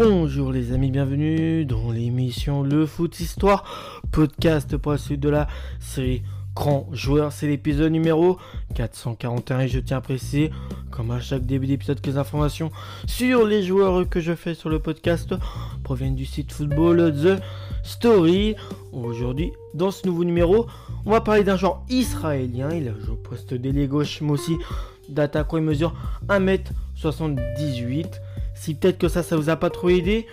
Bonjour les amis, bienvenue dans l'émission Le Foot Histoire, podcast pour la suite de la série Grand Joueur. C'est l'épisode numéro 441 et je tiens à préciser, comme à chaque début d'épisode, que les informations sur les joueurs que je fais sur le podcast proviennent du site football The Story. Aujourd'hui, dans ce nouveau numéro, on va parler d'un joueur israélien. Il a joué au poste d'ailier gauche, mais aussi d'attaquant. Il mesure 1m78. Si peut-être que ça, ça vous a pas trop aidé.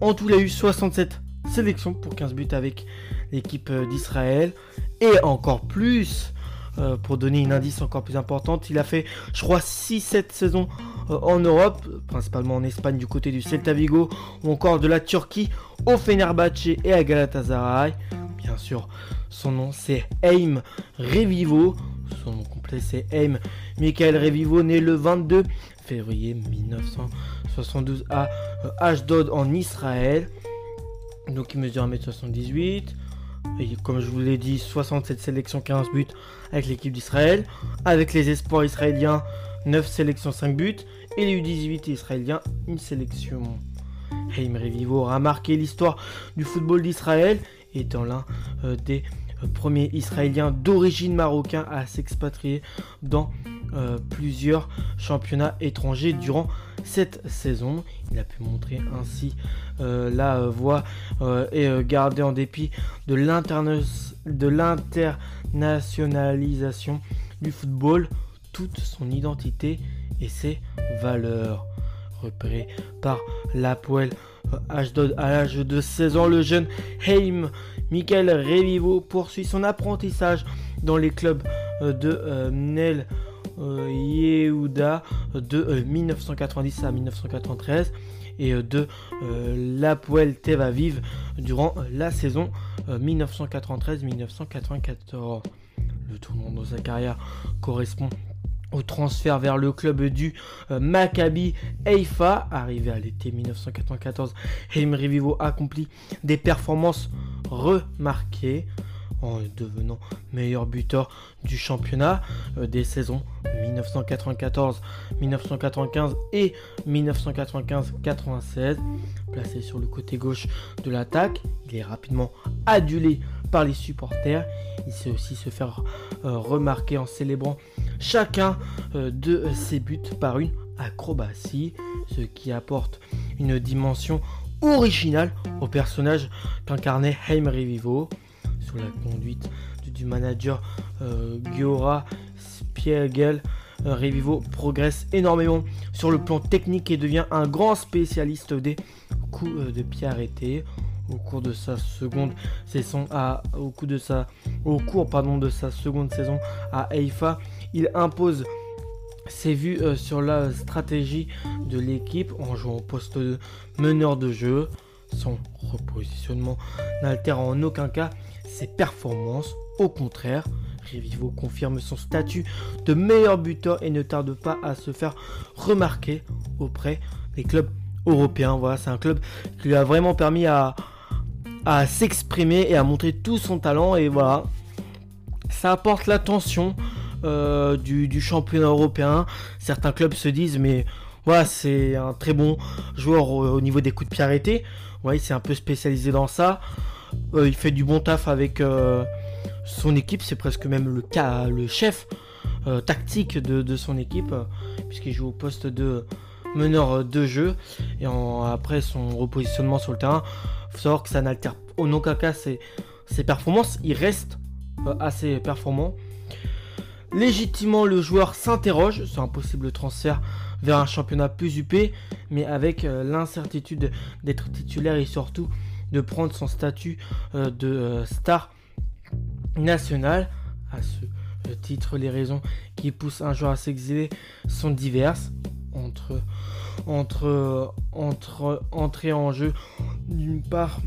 En tout, il a eu 67 sélections pour 15 buts avec l'équipe euh, d'Israël. Et encore plus, euh, pour donner une indice encore plus importante, il a fait, je crois, 6-7 saisons euh, en Europe, principalement en Espagne du côté du Celta Vigo, ou encore de la Turquie au Fenerbahce et à Galatasaray. Bien sûr, son nom c'est Aim Revivo. Son nom complet c'est Aim Michael Revivo, né le 22 février 1972 à Ashdod en Israël. Donc il mesure 1m78. Et comme je vous l'ai dit, 67 sélections, 15 buts avec l'équipe d'Israël. Avec les espoirs israéliens, 9 sélections, 5 buts. Et les U18 israéliens, une sélection. Haim Revivo a marqué l'histoire du football d'Israël, étant l'un euh, des euh, premiers Israéliens d'origine marocain à s'expatrier dans euh, plusieurs championnats étrangers durant cette saison. Il a pu montrer ainsi euh, la voie et garder en dépit de l'internationalisation du football toute son identité et ses valeurs. Repéré par la poêle Ashdod à l'âge de 16 ans, le jeune Haim Michael Revivo poursuit son apprentissage dans les clubs de Nel Yehuda de 1990 à 1993 et de l'Apoel Tel Aviv durant la saison 1993-1994. Le tournant de sa carrière correspond au transfert vers le club du Maccabi Haifa. Arrivé à l'été 1994, Haim Revivo accomplit des performances remarquées en devenant meilleur buteur du championnat euh, des saisons 1994, 1995 et 1995-96. Placé sur le côté gauche de l'attaque, il est rapidement adulé par les supporters. Il sait aussi se faire euh, remarquer en célébrant chacun euh, de ses buts par une acrobatie, ce qui apporte une dimension originale au personnage qu'incarnait Haim Revivo sous la conduite du manager euh, Giora Spiegel. Euh, Revivo progresse énormément sur le plan technique et devient un grand spécialiste des coups euh, de pied arrêtés. Au cours de sa seconde saison à, au, coup de sa, au cours pardon, de sa seconde saison à Haïfa, il impose ses vues sur la stratégie de l'équipe en jouant au poste de meneur de jeu. Son repositionnement n'altère en aucun cas ses performances. Au contraire, Revivo confirme son statut de meilleur buteur et ne tarde pas à se faire remarquer auprès des clubs européens. Voilà, c'est un club qui lui a vraiment permis à, à s'exprimer et à montrer tout son talent. Et voilà, ça apporte l'attention euh, du, championnat européen. Certains clubs se disent, mais voilà, c'est un très bon joueur au, niveau des coups de pied arrêtés. Ouais, il s'est un peu spécialisé dans ça. Euh, il fait du bon taf avec euh, son équipe, c'est presque même le, cas, le chef tactique de, son équipe, puisqu'il joue au poste de meneur de jeu. Et après son repositionnement sur le terrain, il faut savoir que ça n'altère au aucun cas ses, performances, il reste assez performant. Légitimement, le joueur s'interroge sur un possible transfert vers un championnat plus UP, mais avec l'incertitude d'être titulaire et surtout de prendre son statut euh, de euh, star national. À ce euh, titre, les raisons qui poussent un joueur à s'exiler sont diverses. Entre, entre, entre entrer en jeu, d'une part,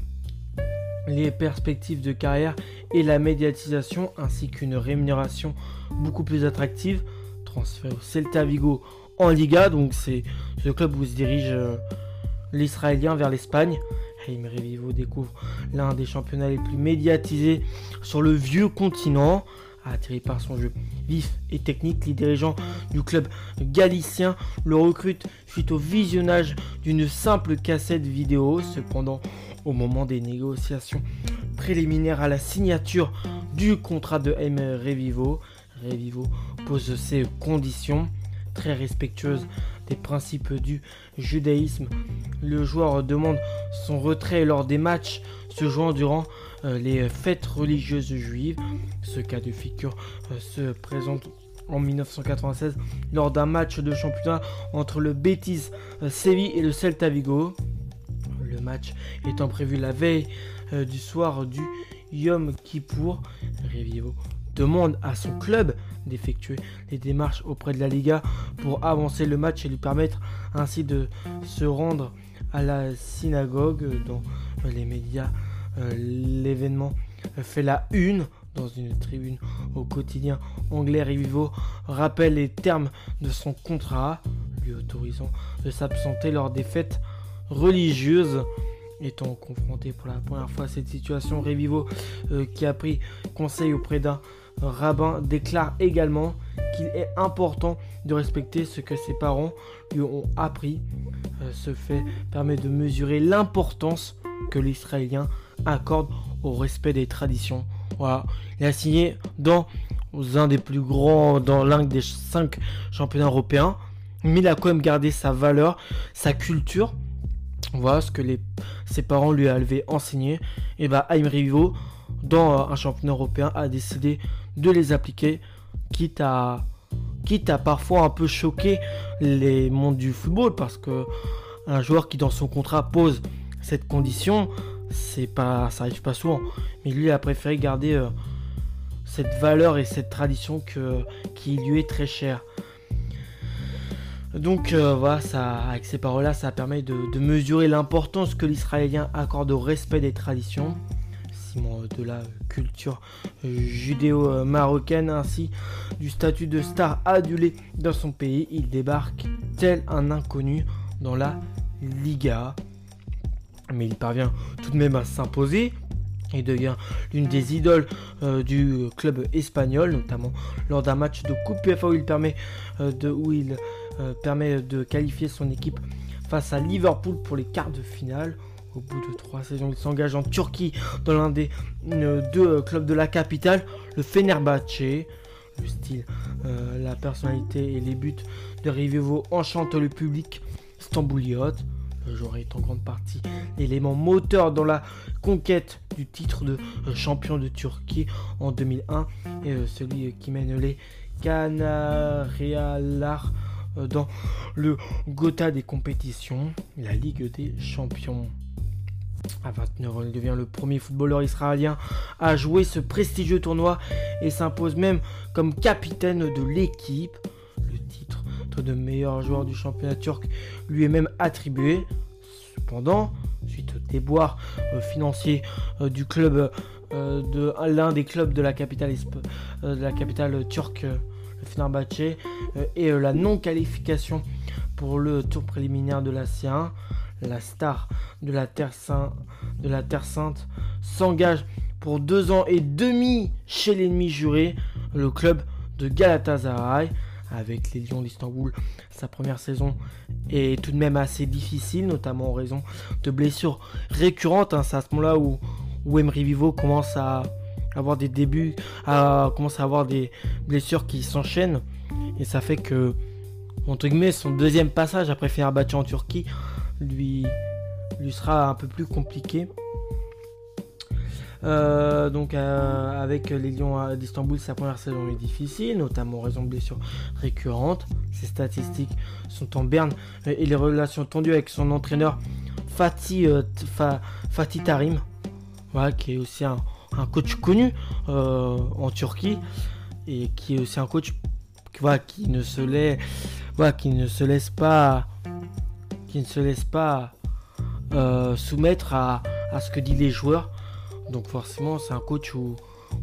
les perspectives de carrière et la médiatisation, ainsi qu'une rémunération beaucoup plus attractive. Transfert au Celta Vigo en Liga, donc c'est le club où se dirige l'Israélien vers l'Espagne. Haim Revivo découvre l'un des championnats les plus médiatisés sur le vieux continent Attiré par son jeu vif et technique, les dirigeants du club galicien le recrutent suite au visionnage d'une simple cassette vidéo. Cependant, au moment des négociations préliminaires à la signature du contrat de M. Revivo, Revivo pose ses conditions très respectueuses des principes du judaïsme. Le joueur demande son retrait lors des matchs se jouant durant euh, les fêtes religieuses juives. Ce cas de figure euh, se présente en 1996 lors d'un match de championnat entre le Betis euh, Séville et le Celta Vigo. Match étant prévu la veille du soir du Yom Kippour. Revivo demande à son club d'effectuer les démarches auprès de la Liga pour avancer le match et lui permettre ainsi de se rendre à la synagogue dans les médias. Euh, l'événement fait la une dans une tribune au quotidien anglais. Rivivo rappelle les termes de son contrat, lui autorisant de s'absenter lors des fêtes religieuses. Étant confronté pour la première fois à cette situation, Revivo, euh, qui a pris conseil auprès d'un rabbin, déclare également qu'il est important de respecter ce que ses parents lui ont appris. Euh, ce fait permet de mesurer l'importance que l'Israélien accorde au respect des traditions. Voilà, il a signé dans un des plus grands, dans l'un des cinq championnats européens, mais il a quand même gardé sa valeur, sa culture. Voilà ce que ses parents lui avaient enseigné. Et bah, Aim Rivo, dans un championnat européen, a décidé de les appliquer, quitte à, parfois un peu choquer les mondes du football, parce que un joueur qui dans son contrat pose cette condition, c'est pas, ça arrive pas souvent. Mais lui a préféré garder euh, cette valeur et cette tradition qui lui est très chère. Donc euh, voilà, avec ces paroles-là, ça permet de, mesurer l'importance que l'Israélien accorde au respect des traditions, ciment de la culture judéo-marocaine, ainsi du statut de star adulé dans son pays. Il débarque tel un inconnu dans la Liga mais il parvient tout de même à s'imposer et devient l'une des idoles euh, du club espagnol, notamment lors d'un match de Coupe PFA où il permet, euh, de, il, euh, permet de qualifier son équipe face à Liverpool pour les quarts de finale. Au bout de trois saisons, il s'engage en Turquie dans l'un des deux clubs de la capitale, le Fenerbahçe. Le style, la personnalité et les buts de Rivivo enchantent le public stambouliote. Le joueur est en grande partie l'élément moteur dans la conquête du titre de euh, champion de Turquie en 2001 et euh, celui qui mène les Canarialar euh, dans le Gotha des compétitions, la Ligue des champions. À 29 ans, il devient le premier footballeur israélien à jouer ce prestigieux tournoi et s'impose même comme capitaine de l'équipe de meilleur joueur du championnat turc lui est même attribué. Cependant, suite au déboire euh, financier euh, du club euh, de l'un des clubs de la capitale, de la capitale turque, le Fenerbahçe, et la non-qualification pour le tour préliminaire de la C1, la star de la Terre, de la Terre Sainte s'engage pour deux ans et demi chez l'ennemi juré, le club de Galatasaray avec les Lions d'Istanbul. Sa première saison est tout de même assez difficile, notamment en raison de blessures récurrentes. Hein. C'est à ce moment-là où, où Emery Vivo commence à avoir des débuts, à, commence à avoir des blessures qui s'enchaînent. Et ça fait que, entre guillemets, son deuxième passage après faire battu en Turquie lui, lui sera un peu plus compliqué. Euh, donc euh, avec les Lions d'Istanbul, sa première saison est difficile, notamment en raison de blessures récurrentes. Ses statistiques sont en berne et les relations tendues avec son entraîneur Fatih, euh, Fatih Tarim, qui est aussi un, coach connu en Turquie et qui est aussi un coach qui ne se laisse, qui ne se laisse pas, qui ne se laisse pas soumettre à, ce que disent les joueurs donc forcément, c'est un coach où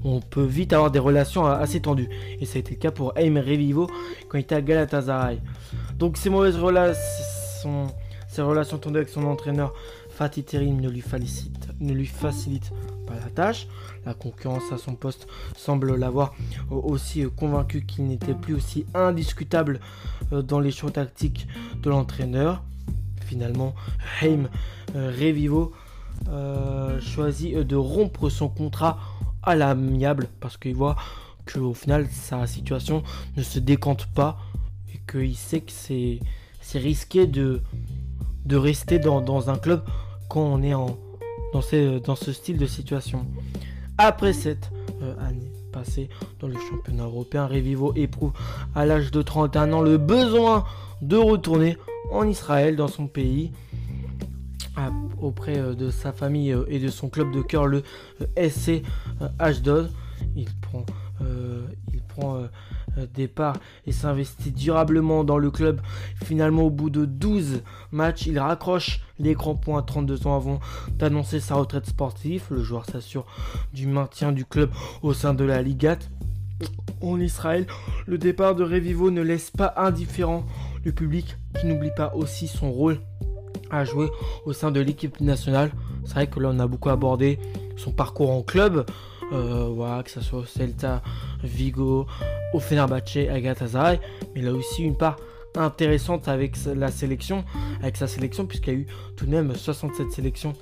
on peut vite avoir des relations assez tendues. Et ça a été le cas pour Aim Revivo quand il était à Galatasaray. Donc ces mauvaises relations, ces relations tendues avec son entraîneur Fatih Terim ne lui, ne lui facilite la tâche. La concurrence à son poste semble l'avoir aussi convaincu qu'il n'était plus aussi indiscutable dans les choix tactiques de l'entraîneur. Finalement, Heim Revivo choisit de rompre son contrat à l'amiable parce qu'il voit qu'au final sa situation ne se décante pas et qu'il sait que c'est, c'est risqué de, de rester dans, un club quand on est en, dans, dans ce style de situation. Après cette euh, année passée dans le championnat européen, Revivo éprouve à l'âge de 31 ans le besoin de retourner en Israël, dans son pays, auprès euh, de sa famille euh, et de son club de cœur, le SC Ashdod. Il prend euh, prend euh, euh, départ et s'investit durablement dans le club. Finalement, au bout de 12 matchs, il raccroche les grands points 32 ans avant d'annoncer sa retraite sportive. Le joueur s'assure du maintien du club au sein de la Ligat. En Israël, le départ de Revivo ne laisse pas indifférent le public qui n'oublie pas aussi son rôle à jouer au sein de l'équipe nationale. C'est vrai que là on a beaucoup abordé son parcours en club, euh, que ce soit Celta, Vigo, au Fenerbahce, mais il a aussi une part intéressante avec la sélection, avec sa sélection, puisqu'il y a eu tout de même 67 sélections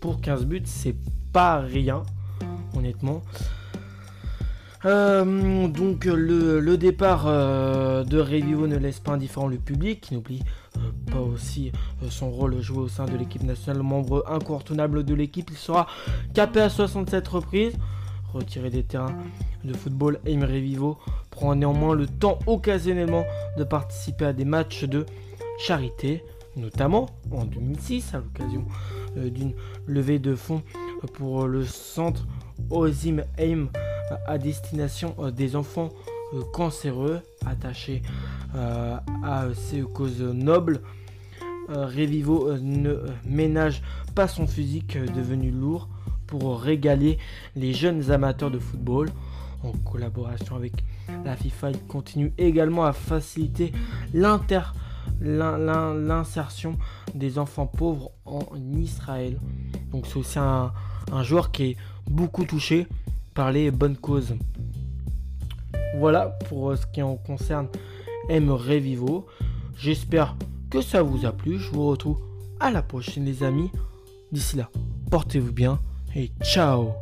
pour 15 buts, c'est pas rien, honnêtement. Euh, donc le, départ euh, de Revivo ne laisse pas indifférent le public, qui n'oublie pas aussi son rôle joué au sein de l'équipe nationale, membre incontournable de l'équipe. Il sera capé à 67 reprises retiré des terrains de football, Emery Vivo prend néanmoins le temps occasionnellement de participer à des matchs de charité, notamment en 2006 à l'occasion euh, d'une levée de fonds pour le centre Ozim Aim à destination euh, des enfants euh, cancéreux attachés à ces causes nobles. Revivo ne ménage pas son physique devenu lourd pour régaler les jeunes amateurs de football. En collaboration avec la FIFA, il continue également à faciliter l'insertion des enfants pauvres en Israël. Donc c'est aussi un, joueur qui est beaucoup touché par les bonnes causes. Voilà pour ce qui en concerne M Revivo. J'espère que ça vous a plu. Je vous retrouve à la prochaine les amis. D'ici là, portez-vous bien et ciao